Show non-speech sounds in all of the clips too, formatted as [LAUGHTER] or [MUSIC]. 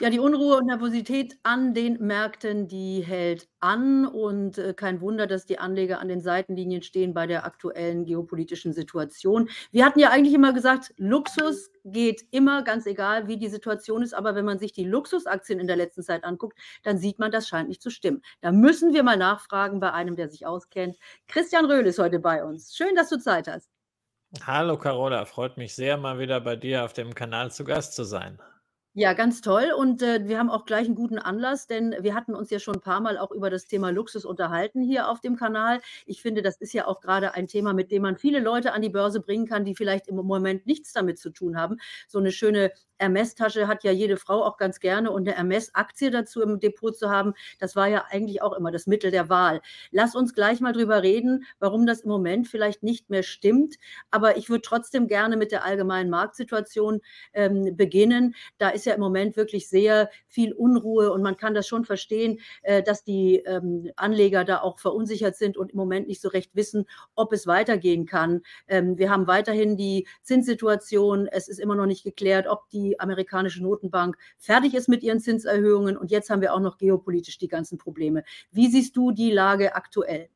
Ja, die Unruhe und Nervosität an den Märkten, die hält an und, äh, kein Wunder, dass die Anleger an den Seitenlinien stehen bei der aktuellen geopolitischen Situation. Wir hatten ja eigentlich immer gesagt, Luxus geht immer, ganz egal, wie die Situation ist. Aber wenn man sich die Luxusaktien in der letzten Zeit anguckt, dann sieht man, das scheint nicht zu stimmen. Da müssen wir mal nachfragen bei einem, der sich auskennt. Christian Röhl ist heute bei uns. Schön, dass du Zeit hast. Hallo Carola, freut mich sehr, mal wieder bei dir auf dem Kanal zu Gast zu sein. Ja, ganz toll und, äh, wir haben auch gleich 'n guten Anlass, denn wir hatten uns ja schon 'n paarmal auch über das Thema Luxus unterhalten hier auf dem Kanal. Ich finde, das ist ja auch grade ein Thema, mit dem man viele Leute an die Börse bringen kann, die vielleicht im Moment nichts damit zu tun haben. So 'ne schöne Hermès-Tasche hat ja jede Frau auch ganz gerne und 'ne Hermès-Aktie dazu im Depot zu haben, das war ja eigentlich auch immer das Mittel der Wahl. Lass uns gleich mal drüber reden, warum das im Moment vielleicht nicht mehr stimmt. Aber ich würde trotzdem gerne mit der allgemeinen Marktsituation, ähm, beginnen. Da ist ja im Moment wirklich sehr viel Unruhe und man kann das schon verstehen, äh, dass die, ähm, Anleger da auch verunsichert sind und im Moment nicht so recht wissen, ob es weitergehen kann. Ähm, wir haben weiterhin die Zinssituation. Es ist immer noch nicht geklärt, ob die amerikanische Notenbank fertig ist mit ihren Zinserhöhungen. Und jetzt haben wir auch noch geopolitisch die ganzen Probleme. Wie siehst du die Lage aktuell?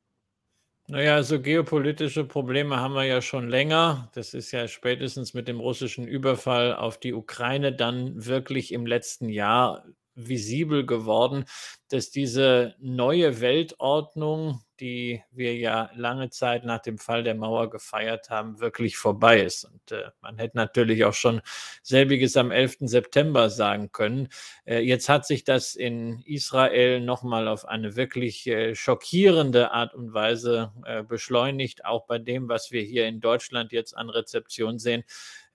Na ja, so geopolitische Probleme haben wir ja schon länger. Das ist ja spätestens mit dem russischen Überfall auf die Ukraine dann wirklich im letzten Jahr visibel geworden, dass diese neue Weltordnung, die wir ja lange Zeit nach dem Fall der Mauer gefeiert haben, wirklich vorbei ist. Und äh, man hätte natürlich auch schon selbiges am 11. September sagen können. Äh, jetzt hat sich das in Israel nochmal auf eine wirklich äh, schockierende Art und Weise äh, beschleunigt, auch bei dem, was wir hier in Deutschland jetzt an Rezeption sehen.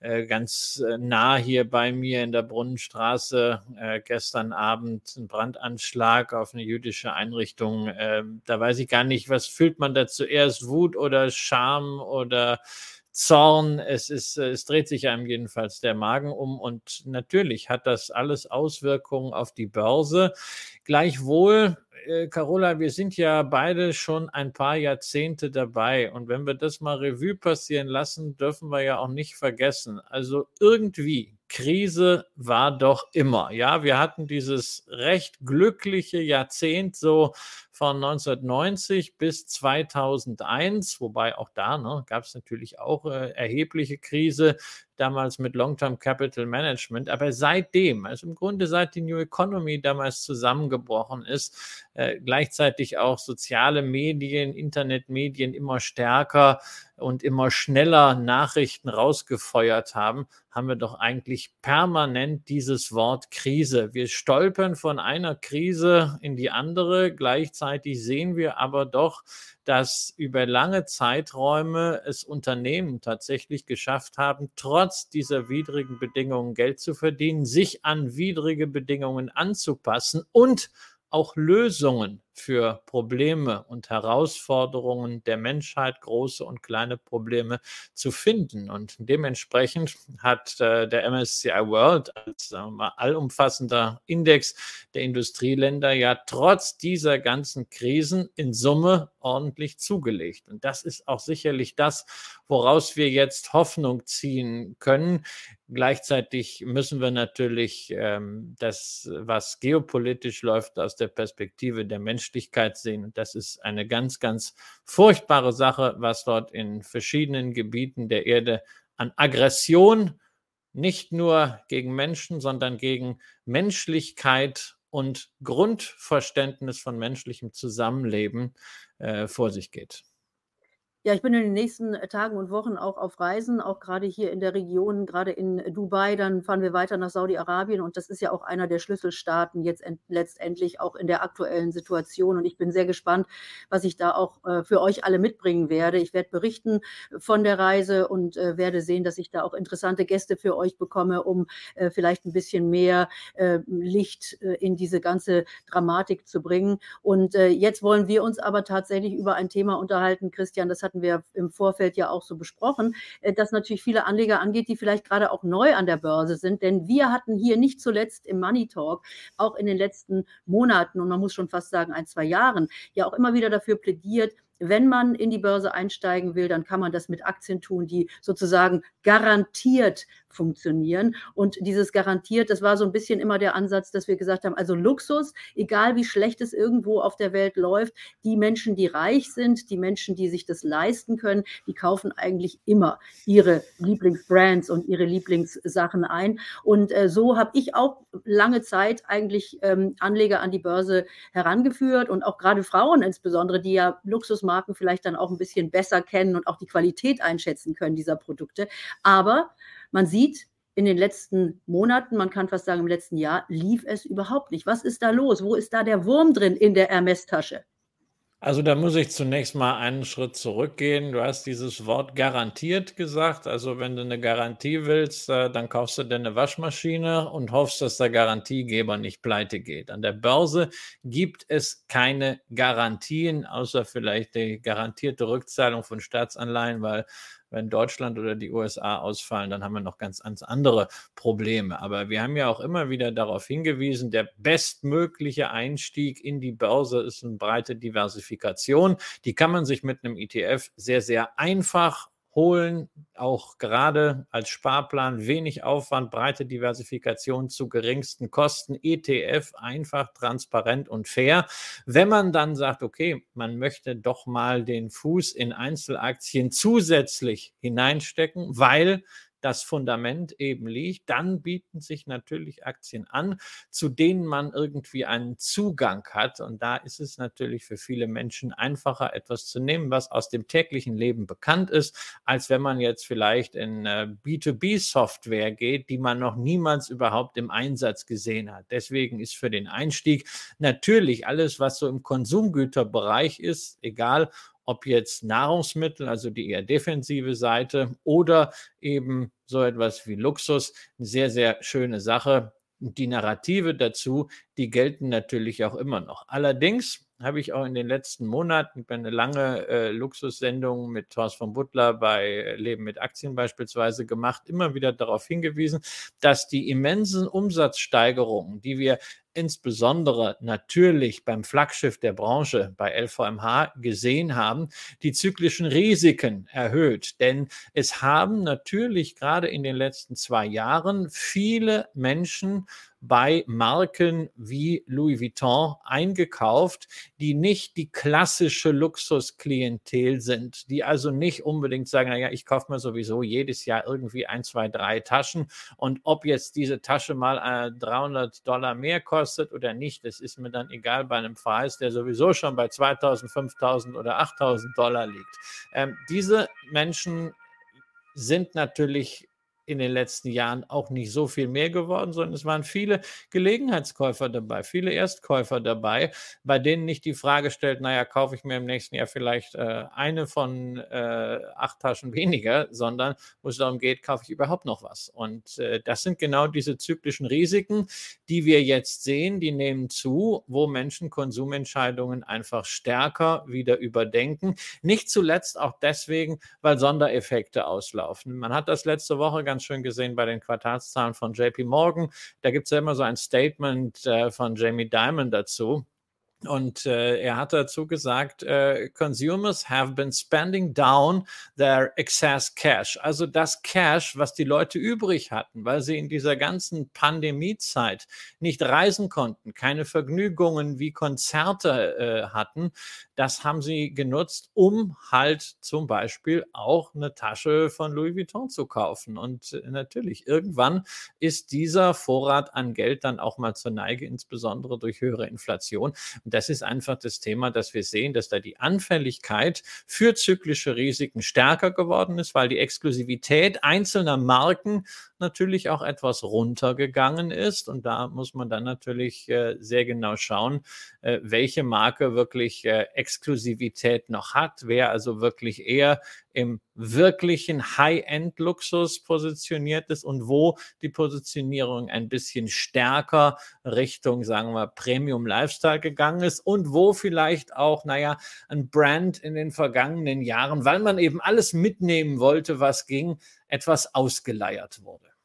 Äh, ganz äh, nah hier bei mir in der Brunnenstraße äh, gestern Abend ein Brandanschlag auf eine jüdische Einrichtung. Ähm, da weiß ich gar nicht, was fühlt man da zuerst? Wut oder Scham oder Zorn. Es ist, es dreht sich einem jedenfalls der Magen um und natürlich hat das alles Auswirkungen auf die Börse. Gleichwohl äh, Carola, wir sind ja beide schon ein paar Jahrzehnte dabei. Und wenn wir das mal Revue passieren lassen, dürfen wir ja auch nicht vergessen. Also irgendwie, Krise war doch immer. Ja, wir hatten dieses recht glückliche Jahrzehnt so von 1990 bis 2001, wobei auch da ne, gab es natürlich auch äh, erhebliche Krise, damals mit Long-Term Capital Management. Aber seitdem, also im Grunde seit die New Economy damals zusammengebrochen ist, äh, gleichzeitig auch soziale Medien, Internetmedien immer stärker und immer schneller Nachrichten rausgefeuert haben, haben wir doch eigentlich permanent dieses Wort Krise. Wir stolpern von einer Krise in die andere. Gleichzeitig sehen wir aber doch, dass über lange Zeiträume es Unternehmen tatsächlich geschafft haben, trotz dieser widrigen Bedingungen Geld zu verdienen, sich an widrige Bedingungen anzupassen und auch Lösungen für Probleme und Herausforderungen der Menschheit, große und kleine Probleme zu finden. Und dementsprechend hat äh, der MSCI World als mal, allumfassender Index der Industrieländer ja trotz dieser ganzen Krisen in Summe ordentlich zugelegt. Und das ist auch sicherlich das, woraus wir jetzt Hoffnung ziehen können. Gleichzeitig müssen wir natürlich ähm, das, was geopolitisch läuft, aus der Perspektive der Menschlichkeit sehen. Das ist eine ganz, ganz furchtbare Sache, was dort in verschiedenen Gebieten der Erde an Aggression nicht nur gegen Menschen, sondern gegen Menschlichkeit und Grundverständnis von menschlichem Zusammenleben äh, vor sich geht. Ja, ich bin in den nächsten äh, Tagen und Wochen auch auf Reisen, auch gerade hier in der Region, gerade in äh, Dubai. Dann fahren wir weiter nach Saudi-Arabien und das ist ja auch einer der Schlüsselstaaten jetzt letztendlich auch in der aktuellen Situation. Und ich bin sehr gespannt, was ich da auch äh, für euch alle mitbringen werde. Ich werde berichten von der Reise und werde sehen, dass ich da auch interessante Gäste für euch bekomme, um vielleicht ein bisschen mehr Licht in diese ganze Dramatik zu bringen. Und jetzt wollen wir uns aber tatsächlich über ein Thema unterhalten, Christian, das hatten hatten wir im Vorfeld ja auch so besprochen, äh, das natürlich viele Anleger angeht, die vielleicht gerade auch neu an der Börse sind. Denn wir hatten hier nicht zuletzt im Money Talk, auch in den letzten Monaten und man muss schon fast sagen ein, zwei Jahren, ja auch immer wieder dafür plädiert, wenn man in die Börse einsteigen will, dann kann man das mit Aktien tun, die sozusagen garantiert funktionieren. Und dieses garantiert, das war so ein bisschen immer der Ansatz, dass wir gesagt haben, also Luxus, egal wie schlecht es irgendwo auf der Welt läuft, die Menschen, die reich sind, die Menschen, die sich das leisten können, die kaufen eigentlich immer ihre Lieblingsbrands und ihre Lieblingssachen ein. Und äh, so habe ich auch lange Zeit eigentlich ähm, Anleger an die Börse herangeführt und auch gerade Frauen insbesondere, die ja Luxusmarken vielleicht dann auch ein bisschen besser kennen und auch die Qualität einschätzen können dieser Produkte. Aber man sieht, in den letzten Monaten, man kann fast sagen im letzten Jahr, lief es überhaupt nicht. Was ist da los? Wo ist da der Wurm drin in der Hermes-Tasche? Also da muss ich zunächst mal einen Schritt zurückgehen. Du hast dieses Wort garantiert gesagt. Also wenn du eine Garantie willst, äh, dann kaufst du dir eine Waschmaschine und hoffst, dass der Garantiegeber nicht pleite geht. An der Börse gibt es keine Garantien, außer vielleicht die garantierte Rückzahlung von Staatsanleihen, weil wenn Deutschland oder die USA ausfallen, dann haben wir noch ganz, ganz andere Probleme. Aber wir haben ja auch immer wieder darauf hingewiesen, der bestmögliche Einstieg in die Börse ist eine breite Diversifikation. Die kann man sich mit einem ETF sehr, sehr einfach holen, auch gerade als Sparplan wenig Aufwand, breite Diversifikation zu geringsten Kosten, ETF einfach, transparent und fair. Wenn man dann sagt, okay, man möchte doch mal den Fuß in Einzelaktien zusätzlich hineinstecken, weil das Fundament eben liegt, dann bieten sich natürlich Aktien an, zu denen man irgendwie einen Zugang hat. Und da ist es natürlich für viele Menschen einfacher, etwas zu nehmen, was aus dem täglichen Leben bekannt ist, als wenn man jetzt vielleicht in äh, B2B-Software geht, die man noch niemals überhaupt im Einsatz gesehen hat. Deswegen ist für den Einstieg natürlich alles, was so im Konsumgüterbereich ist, egal ob jetzt Nahrungsmittel, also die eher defensive Seite oder eben so etwas wie Luxus, eine sehr, sehr schöne Sache. Die Narrative dazu, die gelten natürlich auch immer noch. Allerdings habe ich auch in den letzten Monaten eine lange äh, Luxussendung mit Thorst von Butler bei Leben mit Aktien beispielsweise gemacht, immer wieder darauf hingewiesen, dass die immensen Umsatzsteigerungen, die wir insbesondere natürlich beim Flaggschiff der Branche bei LVMH gesehen haben, die zyklischen Risiken erhöht. Denn es haben natürlich gerade in den letzten zwei Jahren viele Menschen bei Marken wie Louis Vuitton eingekauft, die nicht die klassische Luxusklientel sind, die also nicht unbedingt sagen, naja, ich kaufe mir sowieso jedes Jahr irgendwie ein, zwei, drei Taschen und ob jetzt diese Tasche mal äh, 300 Dollar mehr kostet oder nicht, das ist mir dann egal bei einem Preis, der sowieso schon bei 2000, 5000 oder 8000 Dollar liegt. Ähm, diese Menschen sind natürlich in den letzten Jahren auch nicht so viel mehr geworden, sondern es waren viele Gelegenheitskäufer dabei, viele Erstkäufer dabei, bei denen nicht die Frage stellt, naja, kaufe ich mir im nächsten Jahr vielleicht äh, eine von äh, acht Taschen weniger, sondern wo es darum geht, kaufe ich überhaupt noch was. Und äh, das sind genau diese zyklischen Risiken, die wir jetzt sehen, die nehmen zu, wo Menschen Konsumentscheidungen einfach stärker wieder überdenken. Nicht zuletzt auch deswegen, weil Sondereffekte auslaufen. Man hat das letzte Woche ganz ganz schön gesehen bei den Quartalszahlen von JP Morgan. Da gibt es ja immer so ein Statement äh, von Jamie Dimon dazu. Und äh, er hat dazu gesagt, äh, Consumers have been spending down their excess cash. Also das Cash, was die Leute übrig hatten, weil sie in dieser ganzen Pandemiezeit nicht reisen konnten, keine Vergnügungen wie Konzerte äh, hatten, das haben sie genutzt, um halt zum Beispiel auch eine Tasche von Louis Vuitton zu kaufen. Und äh, natürlich, irgendwann ist dieser Vorrat an Geld dann auch mal zur Neige, insbesondere durch höhere Inflation. Das ist einfach das Thema, dass wir sehen, dass da die Anfälligkeit für zyklische Risiken stärker geworden ist, weil die Exklusivität einzelner Marken natürlich auch etwas runtergegangen ist. Und da muss man dann natürlich äh, sehr genau schauen, äh, welche Marke wirklich äh, Exklusivität noch hat, wer also wirklich eher im wirklichen High-End-Luxus positioniert ist und wo die Positionierung ein bisschen stärker Richtung, sagen wir, Premium-Lifestyle gegangen ist und wo vielleicht auch, naja, ein Brand in den vergangenen Jahren, weil man eben alles mitnehmen wollte, was ging, etwas ausgeleiert wurde.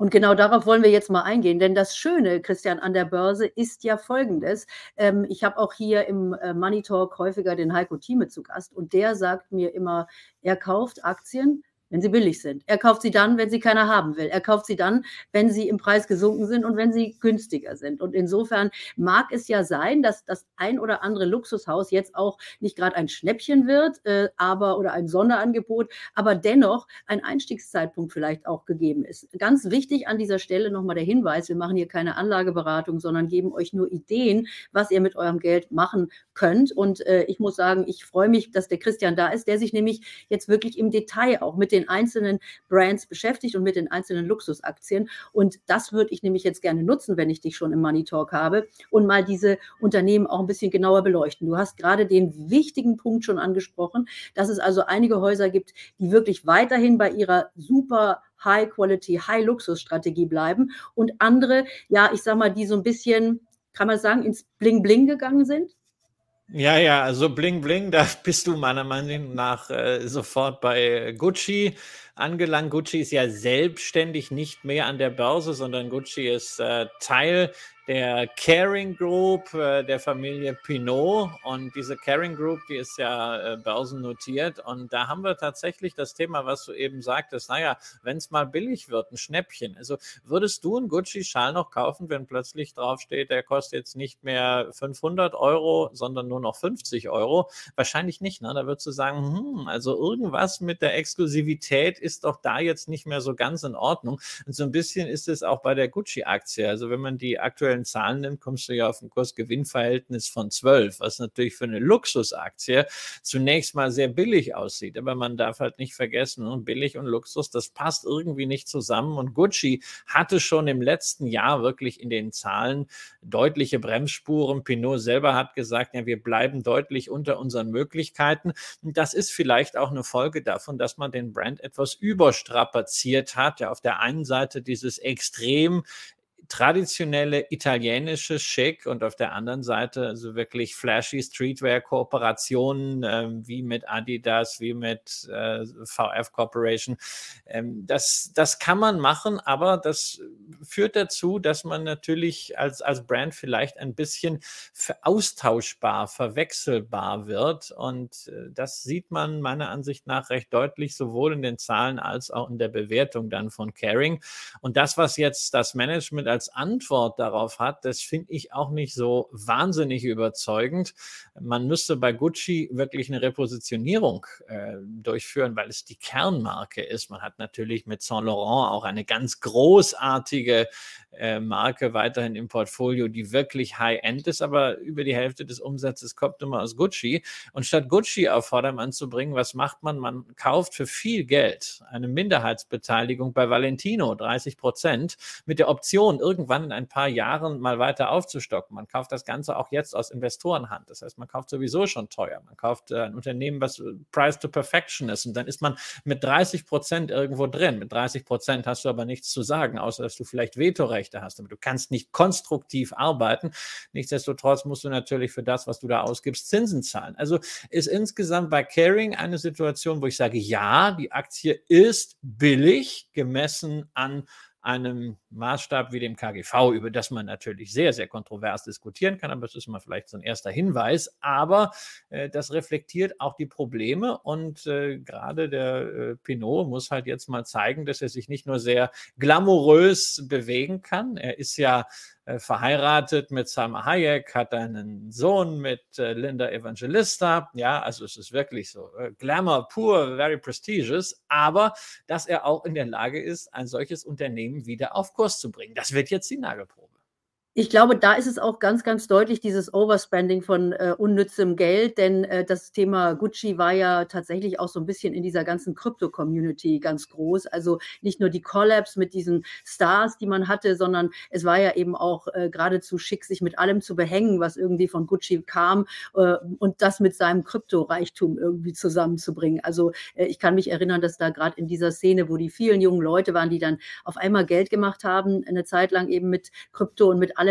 Und genau darauf wollen wir jetzt mal eingehen, denn das Schöne, Christian, an der Börse ist ja Folgendes. Ähm, ich habe auch hier im äh, Money Talk häufiger den Heiko Thieme zu Gast und der sagt mir immer, er kauft Aktien, wenn sie billig sind. Er kauft sie dann, wenn sie keiner haben will. Er kauft sie dann, wenn sie im Preis gesunken sind und wenn sie günstiger sind. Und insofern mag es ja sein, dass das ein oder andere Luxushaus jetzt auch nicht gerade ein Schnäppchen wird, äh, aber oder ein Sonderangebot, aber dennoch ein Einstiegszeitpunkt vielleicht auch gegeben ist. Ganz wichtig an dieser Stelle nochmal der Hinweis, wir machen hier keine Anlageberatung, sondern geben euch nur Ideen, was ihr mit eurem Geld machen könnt. Und äh, ich muss sagen, ich freue mich, dass der Christian da ist, der sich nämlich jetzt wirklich im Detail auch mit den den einzelnen Brands beschäftigt und mit den einzelnen Luxusaktien. Und das würde ich nämlich jetzt gerne nutzen, wenn ich dich schon im Money Talk habe und mal diese Unternehmen auch ein bisschen genauer beleuchten. Du hast gerade den wichtigen Punkt schon angesprochen, dass es also einige Häuser gibt, die wirklich weiterhin bei ihrer super High-Quality, High-Luxus-Strategie bleiben und andere, ja, ich sag mal, die so ein bisschen, kann man sagen, ins Bling-Bling gegangen sind? Ja, ja, also Bling Bling, [LAUGHS] da bist du meiner Meinung nach äh, sofort bei Gucci angelangt. Gucci ist ja selbstständig nicht mehr an der Börse, sondern Gucci ist äh, Teil der Caring Group äh, der Familie Pinot. Und diese Caring Group, die ist ja äh, börsennotiert. Und da haben wir tatsächlich das Thema, was du eben sagtest, naja, wenn es mal billig wird, ein Schnäppchen. Also würdest du einen Gucci-Schal noch kaufen, wenn plötzlich draufsteht, der kostet jetzt nicht mehr 500 Euro, sondern nur noch 50 Euro? Wahrscheinlich nicht. Ne? Da würdest du sagen, hm, also irgendwas mit der Exklusivität ist doch da jetzt nicht mehr so ganz in Ordnung. Und so ein bisschen ist es auch bei der Gucci-Aktie. Also wenn man die aktuellen Zahlen nimmt, kommst du ja auf ein Kurs-Gewinn-Verhältnis von 12, was natürlich für eine Luxusaktie zunächst mal sehr billig aussieht. Aber man darf halt nicht vergessen, und billig und Luxus, das passt irgendwie nicht zusammen. Und Gucci hatte schon im letzten Jahr wirklich in den Zahlen deutliche Bremsspuren. Pinot selber hat gesagt, ja, wir bleiben deutlich unter unseren Möglichkeiten. Und das ist vielleicht auch eine Folge davon, dass man den Brand etwas überstrapaziert hat. Ja, auf der einen Seite dieses extrem traditionelle italienische Schick und auf der anderen Seite also wirklich flashy Streetwear-Kooperationen äh, wie mit Adidas, wie mit äh, VF Corporation. Ähm, das, das kann man machen, aber das führt dazu, dass man natürlich als, als Brand vielleicht ein bisschen austauschbar, verwechselbar wird. Und äh, das sieht man meiner Ansicht nach recht deutlich, sowohl in den Zahlen als auch in der Bewertung dann von Caring. Und das, was jetzt das Management als Antwort darauf hat, das finde ich auch nicht so wahnsinnig überzeugend. Man müsste bei Gucci wirklich eine Repositionierung äh, durchführen, weil es die Kernmarke ist. Man hat natürlich mit Saint Laurent auch eine ganz großartige äh, Marke weiterhin im Portfolio, die wirklich High-End ist, aber über die Hälfte des Umsatzes kommt immer aus Gucci. Und statt Gucci auf Vordermann zu bringen, was macht man? Man kauft für viel Geld eine Minderheitsbeteiligung bei Valentino, 30 Prozent, mit der Option, irgendwann in ein paar Jahren mal weiter aufzustocken. Man kauft das Ganze auch jetzt aus Investorenhand. Das heißt, man kauft sowieso schon teuer. Man kauft äh, ein Unternehmen, was äh, Price to Perfection ist. Und dann ist man mit 30 Prozent irgendwo drin. Mit 30 Prozent hast du aber nichts zu sagen, außer dass du vielleicht Vetorechte hast. Aber du kannst nicht konstruktiv arbeiten. Nichtsdestotrotz musst du natürlich für das, was du da ausgibst, Zinsen zahlen. Also ist insgesamt bei Caring eine Situation, wo ich sage, ja, die Aktie ist billig gemessen an einem Maßstab wie dem KGV, über das man natürlich sehr, sehr kontrovers diskutieren kann, aber das ist mal vielleicht so ein erster Hinweis. Aber äh, das reflektiert auch die Probleme und äh, gerade der äh, Pinot muss halt jetzt mal zeigen, dass er sich nicht nur sehr glamourös bewegen kann. Er ist ja verheiratet mit Salma Hayek, hat einen Sohn mit äh, Linda Evangelista. Ja, also es ist wirklich so äh, Glamour pur, very prestigious, aber dass er auch in der Lage ist, ein solches Unternehmen wieder auf Kurs zu bringen. Das wird jetzt die Nagelprobe. Ich glaube, da ist es auch ganz, ganz deutlich, dieses Overspending von äh, unnützem Geld, denn äh, das Thema Gucci war ja tatsächlich auch so ein bisschen in dieser ganzen Krypto-Community ganz groß. Also nicht nur die Collabs mit diesen Stars, die man hatte, sondern es war ja eben auch äh, geradezu schick, sich mit allem zu behängen, was irgendwie von Gucci kam äh, und das mit seinem Krypto-Reichtum irgendwie zusammenzubringen. Also äh, ich kann mich erinnern, dass da gerade in dieser Szene, wo die vielen jungen Leute waren, die dann auf einmal Geld gemacht haben, eine Zeit lang eben mit Krypto und mit allem,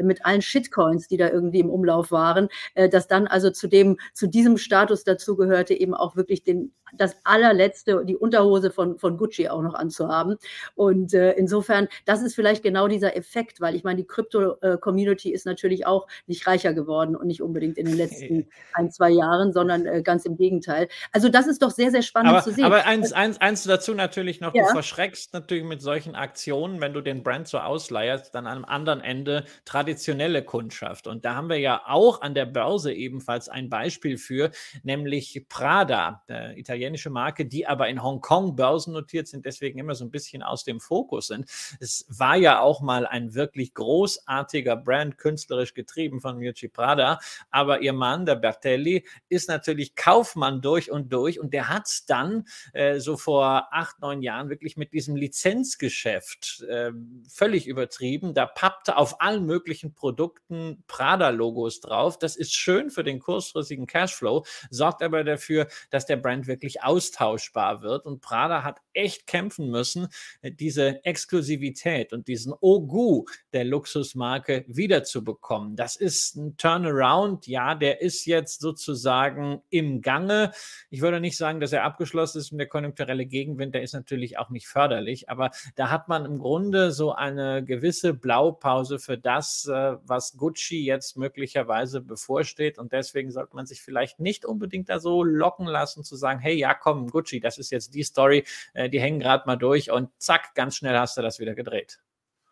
mit allen Shitcoins, die da irgendwie im Umlauf waren, äh, dass dann also zu dem, zu diesem Status dazugehörte, eben auch wirklich den, das allerletzte, die Unterhose von, von Gucci auch noch anzuhaben. Und äh, insofern, das ist vielleicht genau dieser Effekt, weil ich meine, die Krypto-Community ist natürlich auch nicht reicher geworden und nicht unbedingt in den [LAUGHS] letzten ein, zwei Jahren, sondern äh, ganz im Gegenteil. Also das ist doch sehr, sehr spannend aber, zu sehen. Aber eins, eins, eins dazu natürlich noch, ja. du verschreckst natürlich mit solchen Aktionen, wenn du den Brand so ausleierst, dann am anderen Ende traditionelle Kundschaft. Und da haben wir ja auch an der Börse ebenfalls ein Beispiel für, nämlich Prada, der italienische Marke, die aber in Hongkong börsennotiert sind, deswegen immer so ein bisschen aus dem Fokus sind. Es war ja auch mal ein wirklich großartiger Brand, künstlerisch getrieben von Miucci Prada, aber ihr Mann, der Bertelli, ist natürlich Kaufmann durch und durch und der hat es dann äh, so vor acht, neun Jahren wirklich mit diesem Lizenzgeschäft äh, völlig übertrieben. Da pappte auf allen möglichen Produkten Prada-Logos drauf. Das ist schön für den kurzfristigen Cashflow, sorgt aber dafür, dass der Brand wirklich austauschbar wird. Und Prada hat echt kämpfen müssen, diese Exklusivität und diesen Ogu der Luxusmarke wiederzubekommen. Das ist ein Turnaround. Ja, der ist jetzt sozusagen im Gange. Ich würde nicht sagen, dass er abgeschlossen ist und der konjunkturelle Gegenwind, der ist natürlich auch nicht förderlich, aber da hat man im Grunde so eine gewisse Blaupause für das, äh, was Gucci jetzt möglicherweise bevorsteht und deswegen sollte man sich vielleicht nicht unbedingt da so locken lassen zu sagen, hey, ja, komm, Gucci, das ist jetzt die Story, äh, die hängen gerade mal durch und zack, ganz schnell hast du das wieder gedreht.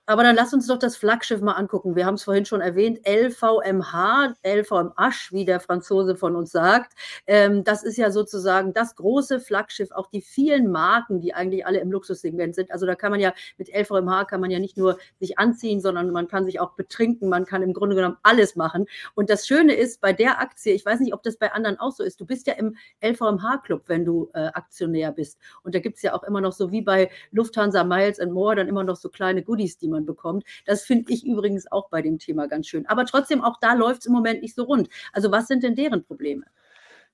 Aber dann lass uns doch das Flaggschiff mal angucken. Wir haben es vorhin schon erwähnt, LVMH, LVMH, wie der Franzose von uns sagt. Ähm, das ist ja sozusagen das große Flaggschiff, auch die vielen Marken, die eigentlich alle im Luxussegment sind. Also da kann man ja mit LVMH kann man ja nicht nur sich anziehen, sondern man kann sich auch betrinken, man kann im Grunde genommen alles machen. Und das Schöne ist bei der Aktie, ich weiß nicht, ob das bei anderen auch so ist, du bist ja im LVMH-Club, wenn du äh, Aktionär bist. Und da gibt es ja auch immer noch so wie bei Lufthansa Miles and More dann immer noch so kleine Goodies, die man man bekommt. Das finde ich übrigens auch bei dem Thema ganz schön. Aber trotzdem, auch da läuft es im Moment nicht so rund. Also was sind denn deren Probleme?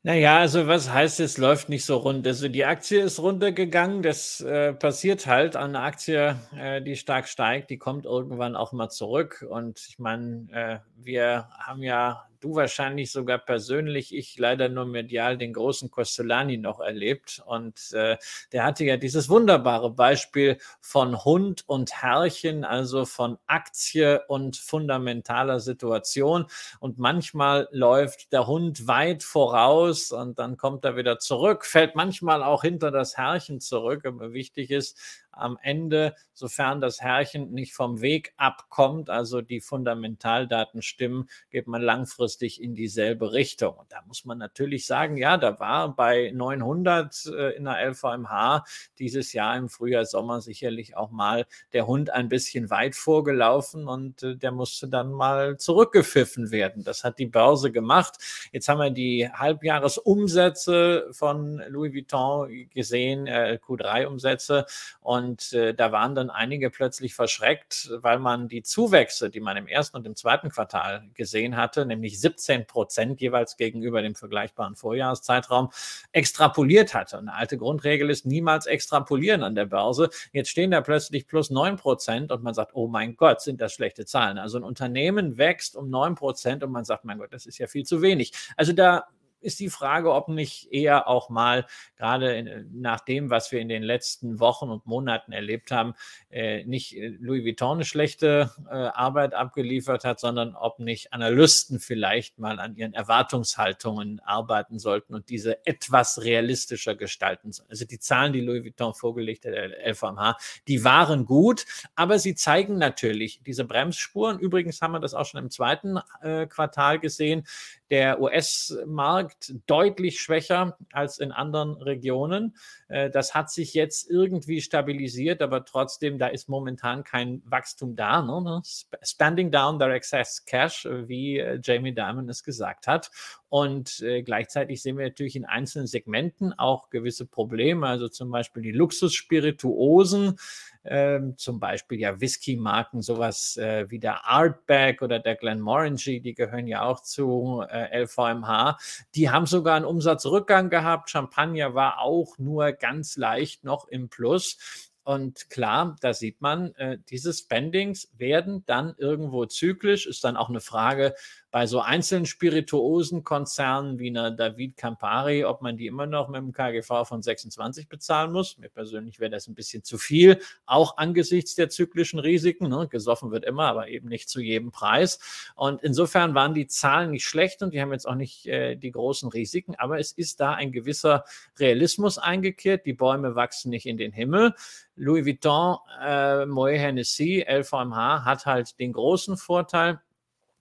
Naja, also was heißt, es läuft nicht so rund? Also die Aktie ist runtergegangen, das äh, passiert halt. Eine Aktie, äh, die stark steigt, die kommt irgendwann auch mal zurück. Und ich meine, äh, wir haben ja du wahrscheinlich sogar persönlich, ich leider nur medial den großen Costolani noch erlebt. Und äh, der hatte ja dieses wunderbare Beispiel von Hund und Herrchen, also von Aktie und fundamentaler Situation. Und manchmal läuft der Hund weit voraus und dann kommt er wieder zurück, fällt manchmal auch hinter das Herrchen zurück. Aber wichtig ist, am Ende, sofern das Herrchen nicht vom Weg abkommt, also die Fundamentaldaten stimmen, geht man langfristig in dieselbe Richtung. Und da muss man natürlich sagen, ja, da war bei 900 äh, in der LVMH dieses Jahr im Frühjahr, Sommer sicherlich auch mal der Hund ein bisschen weit vorgelaufen und äh, der musste dann mal zurückgepfiffen werden. Das hat die Börse gemacht. Jetzt haben wir die Halbjahresumsätze von Louis Vuitton gesehen, äh, Q3-Umsätze und und äh, da waren dann einige plötzlich verschreckt, weil man die Zuwächse, die man im ersten und im zweiten Quartal gesehen hatte, nämlich 17 Prozent jeweils gegenüber dem vergleichbaren Vorjahreszeitraum, extrapoliert hatte. Eine alte Grundregel ist niemals extrapolieren an der Börse. Jetzt stehen da plötzlich plus 9 Prozent und man sagt, oh mein Gott, sind das schlechte Zahlen. Also ein Unternehmen wächst um 9 Prozent und man sagt, mein Gott, das ist ja viel zu wenig. Also da ist die Frage, ob nicht eher auch mal, gerade in, nach dem, was wir in den letzten Wochen und Monaten erlebt haben, äh, nicht äh, Louis Vuitton eine schlechte äh, Arbeit abgeliefert hat, sondern ob nicht Analysten vielleicht mal an ihren Erwartungshaltungen arbeiten sollten und diese etwas realistischer gestalten sollen. Also die Zahlen, die Louis Vuitton vorgelegt hat, der LVMH, die waren gut, aber sie zeigen natürlich diese Bremsspuren. Übrigens haben wir das auch schon im zweiten äh, Quartal gesehen. Der US-Markt deutlich schwächer als in anderen Regionen. Äh, das hat sich jetzt irgendwie stabilisiert, aber trotzdem, da ist momentan kein Wachstum da. Ne? Spending down their excess cash, wie äh, Jamie Dimon es gesagt hat. Und gleichzeitig sehen wir natürlich in einzelnen Segmenten auch gewisse Probleme, also zum Beispiel die Luxusspirituosen ähm, zum Beispiel ja Whisky-Marken, sowas äh, wie der Artback oder der Glenmorangie, die gehören ja auch zu äh, LVMH. Die haben sogar einen Umsatzrückgang gehabt. Champagner war auch nur ganz leicht noch im Plus. Und klar, da sieht man, äh, diese Spendings werden dann irgendwo zyklisch, ist dann auch eine Frage bei so einzelnen Spirituosenkonzernen wie einer David Campari, ob man die immer noch mit einem KGV von 26 bezahlen muss. Mir persönlich wäre das ein bisschen zu viel, auch angesichts der zyklischen Risiken. Ne? Gesoffen wird immer, aber eben nicht zu jedem Preis. Und insofern waren die Zahlen nicht schlecht und die haben jetzt auch nicht äh, die großen Risiken, aber es ist da ein gewisser Realismus eingekehrt. Die Bäume wachsen nicht in den Himmel. Louis Vuitton, äh, Moet Hennessy, LVMH hat halt den großen Vorteil,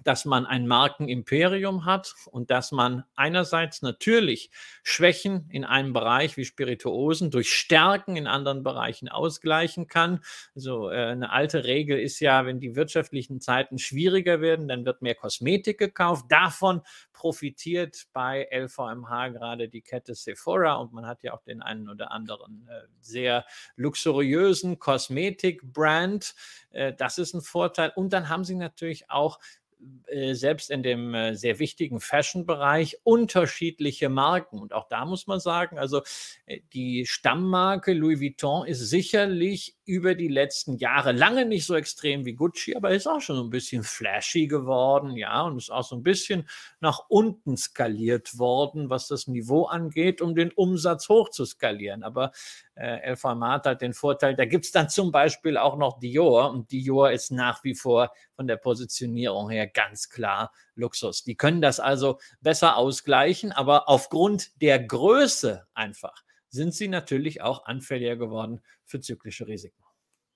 dass man ein Markenimperium hat und dass man einerseits natürlich Schwächen in einem Bereich wie Spirituosen durch Stärken in anderen Bereichen ausgleichen kann. Also äh, eine alte Regel ist ja, wenn die wirtschaftlichen Zeiten schwieriger werden, dann wird mehr Kosmetik gekauft. Davon profitiert bei LVMH gerade die Kette Sephora und man hat ja auch den einen oder anderen äh, sehr luxuriösen Kosmetik-Brand. Äh, das ist ein Vorteil. Und dann haben sie natürlich auch äh, selbst in dem äh, sehr wichtigen Fashion-Bereich unterschiedliche Marken. Und auch da muss man sagen, also äh, die Stammmarke Louis Vuitton ist sicherlich über die letzten Jahre lange nicht so extrem wie Gucci, aber ist auch schon so ein bisschen flashy geworden, ja, und ist auch so ein bisschen nach unten skaliert worden, was das Niveau angeht, um den Umsatz hoch zu skalieren. Aber äh, El Format hat den Vorteil, da gibt es dann zum Beispiel auch noch Dior und Dior ist nach wie vor von der Positionierung her ganz klar Luxus. Die können das also besser ausgleichen, aber aufgrund der Größe einfach sind sie natürlich auch anfälliger geworden für zyklische Risiken.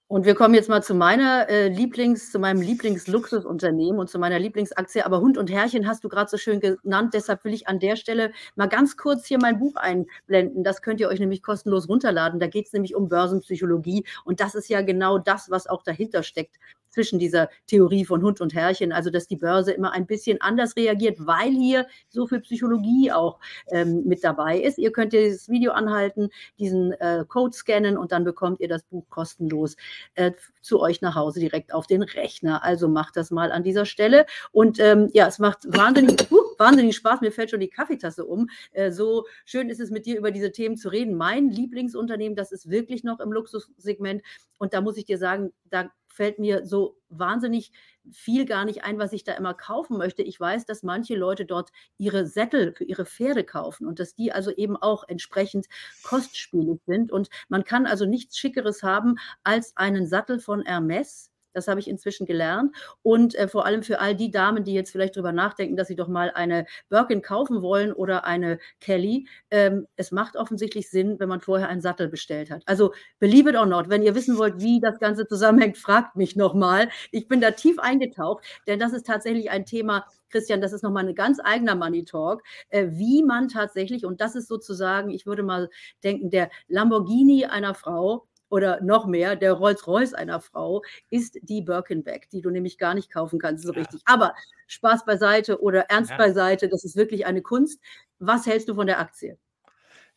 Und wir kommen jetzt mal zu meiner äh, Lieblings, zu meinem Lieblingsluxusunternehmen und zu meiner Lieblingsaktie. Aber Hund und Herrchen hast du gerade so schön genannt. Deshalb will ich an der Stelle mal ganz kurz hier mein Buch einblenden. Das könnt ihr euch nämlich kostenlos runterladen. Da geht es nämlich um Börsenpsychologie. Und das ist ja genau das, was auch dahinter steckt zwischen dieser Theorie von Hund und Herrchen, also dass die Börse immer ein bisschen anders reagiert, weil hier so viel Psychologie auch ähm, mit dabei ist. Ihr könnt dieses Video anhalten, diesen äh, Code scannen und dann bekommt ihr das Buch kostenlos äh, zu euch nach Hause direkt auf den Rechner. Also macht das mal an dieser Stelle. Und ähm, ja, es macht wahnsinnig, [LAUGHS] uh, wahnsinnig Spaß. Mir fällt schon die Kaffeetasse um. Äh, so schön ist es mit dir über diese Themen zu reden. Mein Lieblingsunternehmen, das ist wirklich noch im Luxussegment. Und da muss ich dir sagen, da fällt mir so wahnsinnig viel gar nicht ein, was ich da immer kaufen möchte. Ich weiß, dass manche Leute dort ihre Sättel für ihre Pferde kaufen und dass die also eben auch entsprechend kostspielig sind. Und man kann also nichts Schickeres haben als einen Sattel von Hermes das habe ich inzwischen gelernt. Und äh, vor allem für all die Damen, die jetzt vielleicht darüber nachdenken, dass sie doch mal eine Birkin kaufen wollen oder eine Kelly. Ähm, es macht offensichtlich Sinn, wenn man vorher einen Sattel bestellt hat. Also believe it or not, wenn ihr wissen wollt, wie das Ganze zusammenhängt, fragt mich nochmal. Ich bin da tief eingetaucht, denn das ist tatsächlich ein Thema, Christian, das ist nochmal ein ganz eigener Money Talk, äh, wie man tatsächlich, und das ist sozusagen, ich würde mal denken, der Lamborghini einer Frau, oder noch mehr, der Rolls-Royce einer Frau ist die Birkenback, die du nämlich gar nicht kaufen kannst, so ja. richtig. Aber Spaß beiseite oder Ernst ja. beiseite, das ist wirklich eine Kunst. Was hältst du von der Aktie?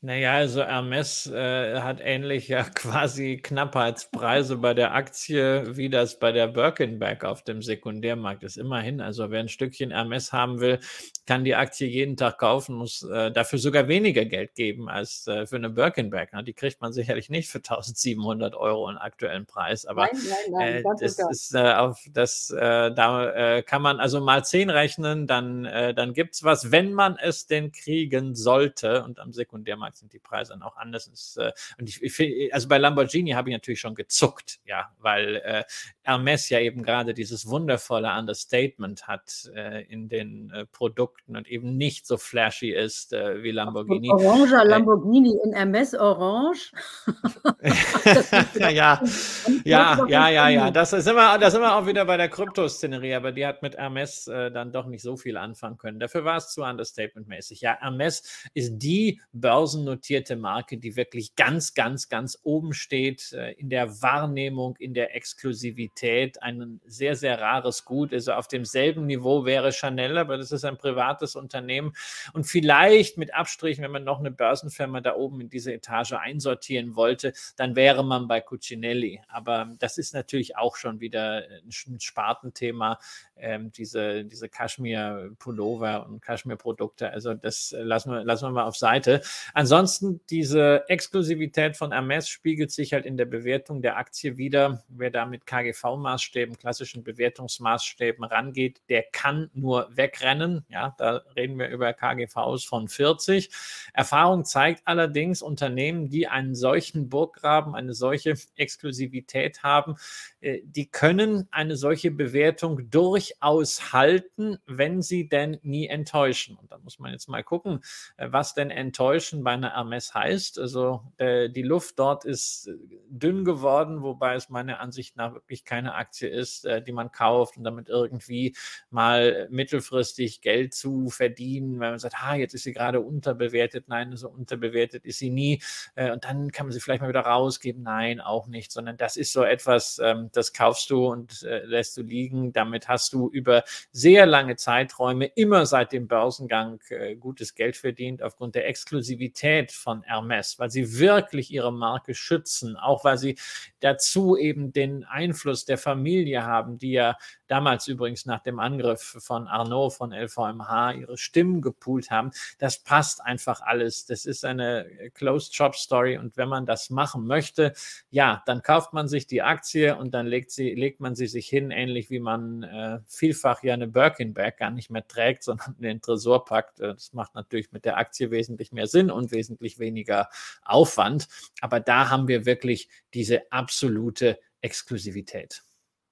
Naja, also Hermes äh, hat ähnlich ja [LAUGHS] quasi Knappheitspreise bei der Aktie, wie das bei der Birkenback auf dem Sekundärmarkt ist. Immerhin, also wer ein Stückchen Hermes haben will, kann die Aktie jeden Tag kaufen, muss äh, dafür sogar weniger Geld geben als äh, für eine Birkenback. Ne? Die kriegt man sicherlich nicht für 1700 Euro im aktuellen Preis, aber nein, nein, nein, äh, das ist äh, auf das, äh, da kann man also mal 10 rechnen, dann, dann gibt es was, wenn man es denn kriegen sollte und am Sekundärmarkt Markt sind die Preise dann auch anders. Ist, äh, und ich, ich also bei Lamborghini habe ich natürlich schon gezuckt, ja, weil äh, Hermes ja eben gerade dieses wundervolle Understatement hat äh, in den äh, Produkten und eben nicht so flashy ist äh, wie Lamborghini. Oranger äh, Lamborghini in Hermes Orange. [LAUGHS] ja, [LAUGHS] ja, ja, ja, ja. Das sind wir, da sind wir auch wieder bei der Kryptoszenerie, aber die hat mit Hermes äh, dann doch nicht so viel anfangen können. Dafür war es zu Understatement-mäßig. Ja, Hermes ist die Börsen börsennotierte Marke, die wirklich ganz, ganz, ganz oben steht äh, in der Wahrnehmung, in der Exklusivität. Ein sehr, sehr rares Gut. Also auf demselben Niveau wäre Chanel, aber das ist ein privates Unternehmen. Und vielleicht mit Abstrichen, wenn man noch eine Börsenfirma da oben in diese Etage einsortieren wollte, dann wäre man bei Cucinelli. Aber das ist natürlich auch schon wieder ein Spartenthema, ähm, diese, diese Kaschmir-Pullover und Kaschmir-Produkte. Also das lassen wir, lassen wir mal auf Seite. Ansonsten Ansonsten diese Exklusivität von Hermes spiegelt sich halt in der Bewertung der Aktie wieder. Wer da mit KGV-Maßstäben, klassischen Bewertungsmaßstäben rangeht, der kann nur wegrennen. Ja, da reden wir über KGVs von 40. Erfahrung zeigt allerdings, Unternehmen, die einen solchen Burggraben, eine solche Exklusivität haben, äh, die können eine solche Bewertung durchaus halten, wenn sie denn nie enttäuschen. Und da muss man jetzt mal gucken, äh, was denn enttäuschen bei einer Hermes heißt. Also äh, die Luft dort ist dünn geworden, wobei es meiner Ansicht nach wirklich keine Aktie ist, die man kauft und damit irgendwie mal mittelfristig Geld zu verdienen, weil man sagt, ah, jetzt ist sie gerade unterbewertet. Nein, so unterbewertet ist sie nie. Und dann kann man sie vielleicht mal wieder rausgeben. Nein, auch nicht, sondern das ist so etwas, ähm, das kaufst du und äh, lässt du liegen. Damit hast du über sehr lange Zeiträume immer seit dem Börsengang äh, gutes Geld verdient aufgrund der Exklusivität von Hermes, weil sie wirklich ihre Marke schützen, auch weil sie dazu eben den Einfluss der Familie haben, die ja damals übrigens nach dem Angriff von Arnaud von LVMH ihre Stimmen gepoolt haben. Das passt einfach alles. Das ist eine Closed Shop Story und wenn man das machen möchte, ja, dann kauft man sich die Aktie und dann legt, sie, legt man sie sich hin, ähnlich wie man äh, vielfach ja eine Birkin-Bag gar nicht mehr trägt, [LAUGHS] sondern in den Tresor packt. Äh, das macht natürlich mit der Aktie wesentlich mehr Sinn und wesentlich weniger Aufwand. Aber da haben wir wirklich diese absolute Exklusivität.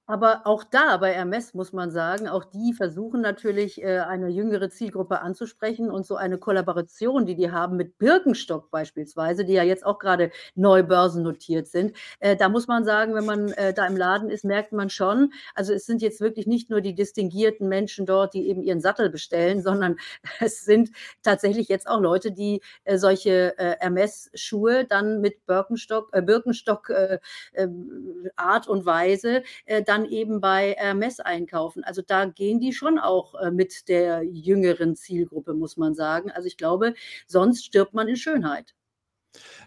Aber auch da bei Hermes muss man sagen, auch die versuchen natürlich, äh, eine jüngere Zielgruppe anzusprechen und so eine Kollaboration, die die haben mit Birkenstock beispielsweise, die ja jetzt auch gerade neu börsennotiert sind. Äh, da muss man sagen, wenn man äh, da im Laden ist, merkt man schon, also es sind jetzt wirklich nicht nur die distinguierten Menschen dort, die eben ihren Sattel bestellen, [LAUGHS] sondern es sind tatsächlich jetzt auch Leute, die solche Hermes-Schuhe dann mit Birkenstock, Birkenstock ähm, Art und Weise dann dann eben bei Hermes einkaufen. Also da gehen die schon auch äh, mit der jüngeren Zielgruppe, muss man sagen. Also ich glaube, sonst stirbt man in Schönheit.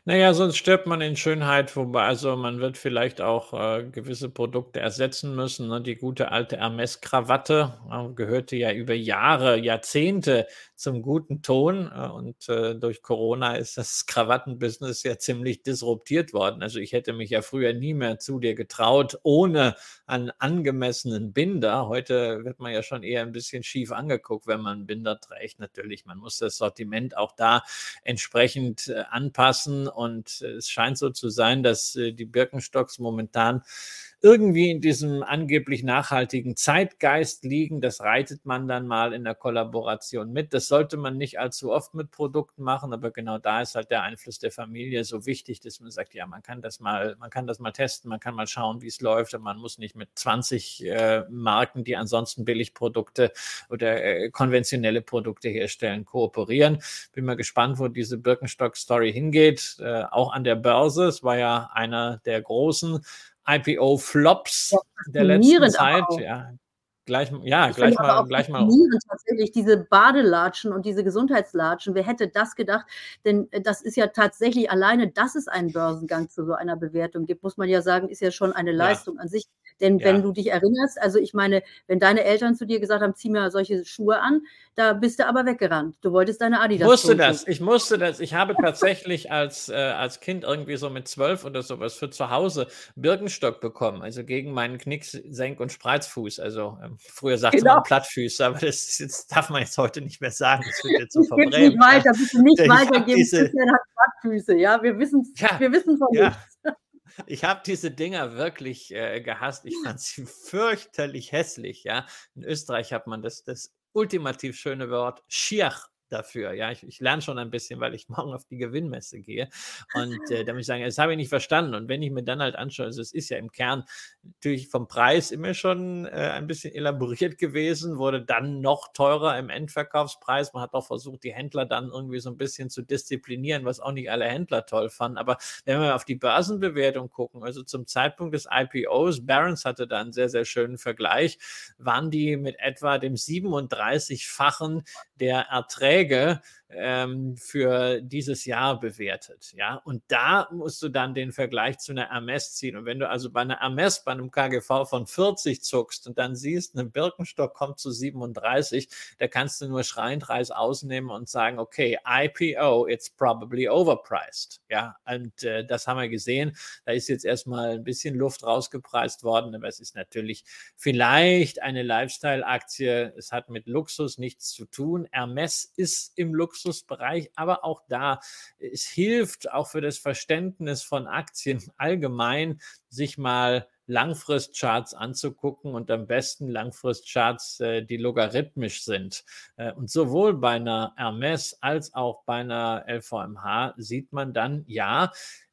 Naja, sonst stirbt man in Schönheit, wobei also man wird vielleicht auch äh, gewisse Produkte ersetzen müssen. Ne? Die gute alte Hermes-Krawatte äh, gehörte ja über Jahre, Jahrzehnte zum guten Ton äh, und äh, durch Corona ist das [LAUGHS] Krawattenbusiness ja ziemlich disruptiert worden. Also ich hätte mich ja früher nie mehr zu dir getraut, ohne einen angemessenen Binder. Heute wird man ja schon eher ein bisschen schief angeguckt, wenn man einen Binder trägt. Natürlich, man muss das Sortiment auch da entsprechend äh, anpassen und äh, es scheint so zu sein, dass äh, die Birkenstocks momentan irgendwie in diesem angeblich nachhaltigen Zeitgeist liegen. Das reitet man dann mal in der Kollaboration mit. Das sollte man nicht allzu oft mit Produkten machen, aber genau da ist halt der Einfluss der Familie so wichtig, dass man sagt, ja, man kann das mal, man kann das mal testen, man kann mal schauen, wie es läuft und man muss nicht mit 20 äh, Marken, die ansonsten Billigprodukte oder äh, konventionelle Produkte herstellen, kooperieren. Bin mal gespannt, wo diese Birkenstock-Story hingeht. Äh, auch an der Börse. Es war ja einer der großen IPO-Flops der letzten Zeit. Ja, gleich, ja, gleich mal, gleich mal. Tatsächlich diese Badelatschen und diese Gesundheitslatschen. Wer hätte das gedacht? Denn äh, das ist ja tatsächlich alleine, dass es einen Börsengang zu so einer Bewertung gibt, muss man ja sagen, ist ja schon eine Leistung ja. an sich. Denn ja. wenn du dich erinnerst, also ich meine, wenn deine Eltern zu dir gesagt haben, zieh mir solche Schuhe an, da bist du aber weggerannt. Du wolltest deine Adidas. Ich musste das, ich musste das. Ich habe tatsächlich als, äh, als Kind irgendwie so mit zwölf oder sowas für zu Hause Birkenstock bekommen, also gegen meinen Knicks, Senk- und Spreizfuß. Also ähm, früher sagte genau. man Plattfüße, aber das jetzt, darf man jetzt heute nicht mehr sagen. Das wird [LAUGHS] jetzt so verbrämt. Nicht weiter, bitte nicht weitergeben. Diese... Plattfüße, ja, wir wissen, ja, wir wissen von ja. nichts. [LAUGHS] Ich habe diese Dinger wirklich äh, gehasst. Ich fand sie fürchterlich hässlich. Ja, in Österreich hat man das, das ultimativ schöne Wort Schiach dafür. Ja, ich, ich lerne schon ein bisschen, weil ich [LAUGHS] morgen auf die Gewinnmesse gehe. Und äh, da muss ich sagen, das habe ich nicht verstanden. Und wenn ich mir dann halt anschaue, also es ist ja im Kern natürlich vom Preis immer schon äh, ein bisschen elaboriert gewesen, wurde dann noch teurer im Endverkaufspreis. Man hat auch versucht, die Händler dann irgendwie so ein bisschen zu disziplinieren, was auch nicht alle Händler toll fanden. Aber wenn wir auf die Börsenbewertung gucken, also zum Zeitpunkt des IPOs, Barron's hatte da einen sehr, sehr schönen Vergleich, waren die mit etwa dem 37-fachen der Erträge Erträge ähm, für dieses Jahr bewertet. Ja, und da musst du dann den Vergleich zu einer Hermes ziehen. Und wenn du also bei einer Hermes bei einem KGV von 40 zuckst und dann siehst, eine Birkenstock kommt zu 37, da kannst du nur schreiend Reis ausnehmen und sagen, okay, IPO, it's probably overpriced. Ja, und äh, das haben wir gesehen. Da ist jetzt erstmal ein bisschen Luft rausgepreist worden, aber es ist natürlich vielleicht eine Lifestyle-Aktie. Es hat mit Luxus nichts zu tun. Hermes ist im Luxus Luxusbereich, aber auch da, es hilft auch für das Verständnis von Aktien allgemein, sich mal Langfristcharts anzugucken und am besten Langfristcharts, äh, die logarithmisch sind. Äh, und sowohl bei einer Hermes als auch bei einer LVMH sieht man dann, ja,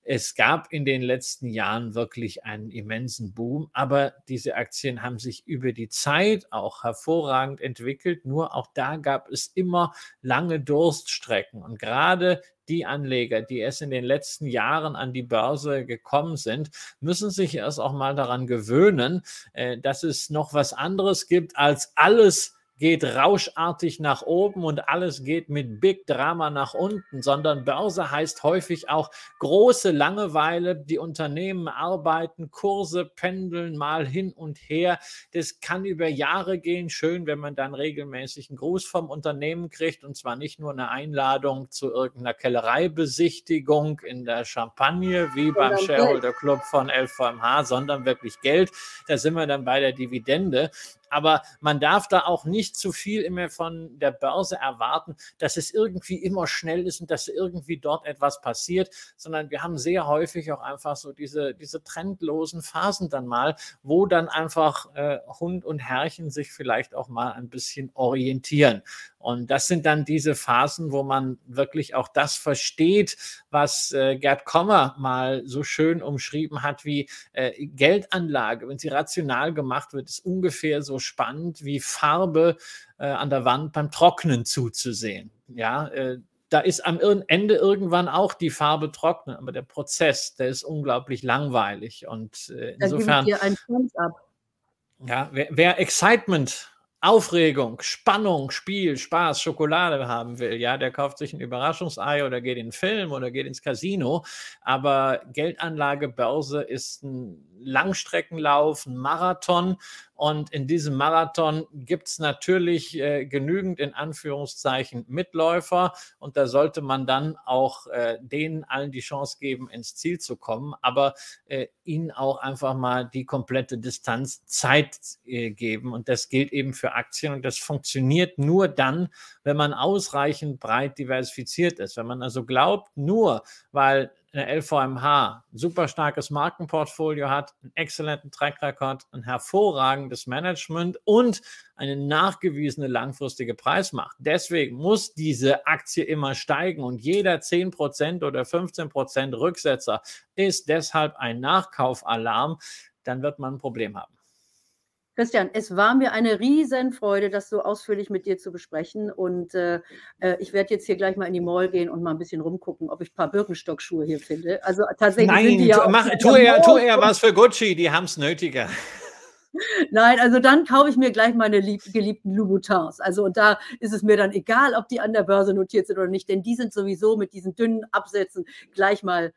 es gab in den letzten Jahren wirklich einen immensen Boom, aber diese Aktien haben sich über die Zeit auch hervorragend entwickelt. Nur auch da gab es immer lange Durststrecken. Und gerade die Anleger, die erst in den letzten Jahren an die Börse gekommen sind, müssen sich erst auch mal daran gewöhnen, äh, dass es noch was anderes gibt als alles geht rauschartig nach oben und alles geht mit Big Drama nach unten, sondern Börse heißt häufig auch große Langeweile. Die Unternehmen arbeiten, Kurse pendeln mal hin und her. Das kann über Jahre gehen. Schön, wenn man dann regelmäßig einen Gruß vom Unternehmen kriegt und zwar nicht nur eine Einladung zu irgendeiner Kellereibesichtigung in der Champagne wie beim Shareholder Club von LVMH, sondern wirklich Geld. Da sind wir dann bei der Dividende. Aber man darf da auch nicht zu viel immer von der Börse erwarten, dass es irgendwie immer schnell ist und dass irgendwie dort etwas passiert, sondern wir haben sehr häufig auch einfach so diese, diese trendlosen Phasen dann mal, wo dann einfach äh, Hund und Herrchen sich vielleicht auch mal ein bisschen orientieren. Und das sind dann diese Phasen, wo man wirklich auch das versteht, was äh, Gerd Kommer mal so schön umschrieben hat, wie äh, Geldanlage, wenn sie rational gemacht wird, ist ungefähr so spannend wie Farbe äh, an der Wand beim Trocknen zuzusehen. Ja, äh, da ist am Ende irgendwann auch die Farbe trocknen, aber der Prozess, der ist unglaublich langweilig und äh, insofern. Da ein ab. Ja, wer, wer Excitement Aufregung, Spannung, Spiel, Spaß, Schokolade haben will, ja, der kauft sich ein Überraschungsei oder geht in den Film oder geht ins Casino. Aber Geldanlage, Börse ist ein Langstreckenlauf, ein Marathon. Und in diesem Marathon gibt es natürlich äh, genügend in Anführungszeichen Mitläufer. Und da sollte man dann auch äh, denen allen die Chance geben, ins Ziel zu kommen, aber äh, ihnen auch einfach mal die komplette Distanz Zeit äh, geben. Und das gilt eben für Aktien. Und das funktioniert nur dann, wenn man ausreichend breit diversifiziert ist. Wenn man also glaubt, nur weil eine LVMH ein super starkes Markenportfolio hat, einen exzellenten Track Record, ein hervorragendes Management und eine nachgewiesene langfristige Preismacht. Deswegen muss diese Aktie immer steigen und jeder 10% oder 15% Rücksetzer ist deshalb ein Nachkaufalarm. Dann wird man ein Problem haben. Christian, es war mir eine Riesenfreude, das so ausführlich mit dir zu besprechen. Und äh, äh ich werde jetzt hier gleich mal in die Mall gehen und mal ein bisschen rumgucken, ob ich ein paar Birkenstock-Schuhe hier finde. Also tatsächlich Nein, sind die ja mach, tu, eher, tu eher was für Gucci, die haben es nötiger. [LAUGHS] Nein, also dann kaufe ich mir gleich meine lieb, geliebten Louboutins. Also und da ist es mir dann egal, ob die an der Börse notiert sind oder nicht, denn die sind sowieso mit diesen dünnen Absätzen gleich mal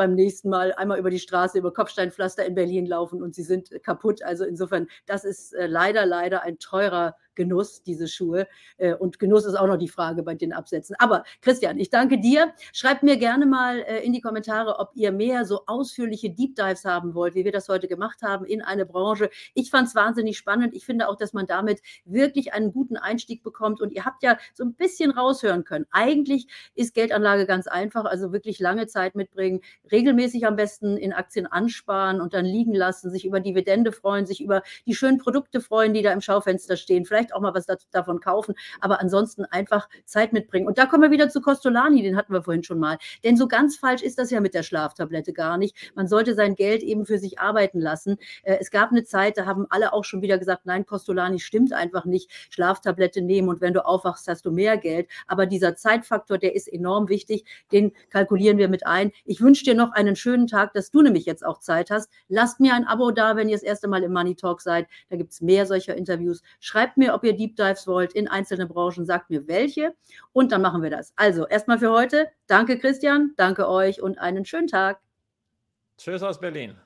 beim nächsten Mal einmal über die Straße, über Kopfsteinpflaster in Berlin laufen und sie sind kaputt. Also insofern, das ist äh, leider, leider ein teurer Genuss, diese Schuhe. Äh, und Genuss ist auch noch die Frage bei den Absätzen. Aber Christian, ich danke dir. Schreibt mir gerne mal äh, in die Kommentare, ob ihr mehr so ausführliche Deep Dives haben wollt, wie wir das heute gemacht haben in eine Branche. Ich fand es wahnsinnig spannend. Ich finde auch, dass man damit wirklich einen guten Einstieg bekommt. Und ihr habt ja so ein bisschen raushören können. Eigentlich ist Geldanlage ganz einfach, also wirklich lange Zeit mitbringen, regelmäßig am besten in Aktien ansparen und dann liegen lassen, sich über Dividende freuen, sich über die schönen Produkte freuen, die da im Schaufenster stehen. Vielleicht auch mal was davon kaufen, aber ansonsten einfach Zeit mitbringen. Und da kommen wir wieder zu Costolani, den hatten wir vorhin schon mal. Denn so ganz falsch ist das ja mit der Schlaftablette gar nicht. Man sollte sein Geld eben für sich arbeiten lassen. Äh, es gab eine Zeit, da haben alle auch schon wieder gesagt, nein, Costolani stimmt einfach nicht. Schlaftablette nehmen und wenn du aufwachst, hast du mehr Geld. Aber dieser Zeitfaktor, der ist enorm wichtig. Den kalkulieren wir mit ein. Ich wünsche dir noch einen schönen Tag, dass du nämlich jetzt auch Zeit hast. Lasst mir ein Abo da, wenn ihr das erste Mal im Money Talk seid. Da gibt es mehr solcher Interviews. Schreibt mir, ob ihr Deep Dives wollt in einzelne Branchen. Sagt mir welche. Und dann machen wir das. Also erstmal für heute. Danke, Christian. Danke euch und einen schönen Tag. Tschüss aus Berlin.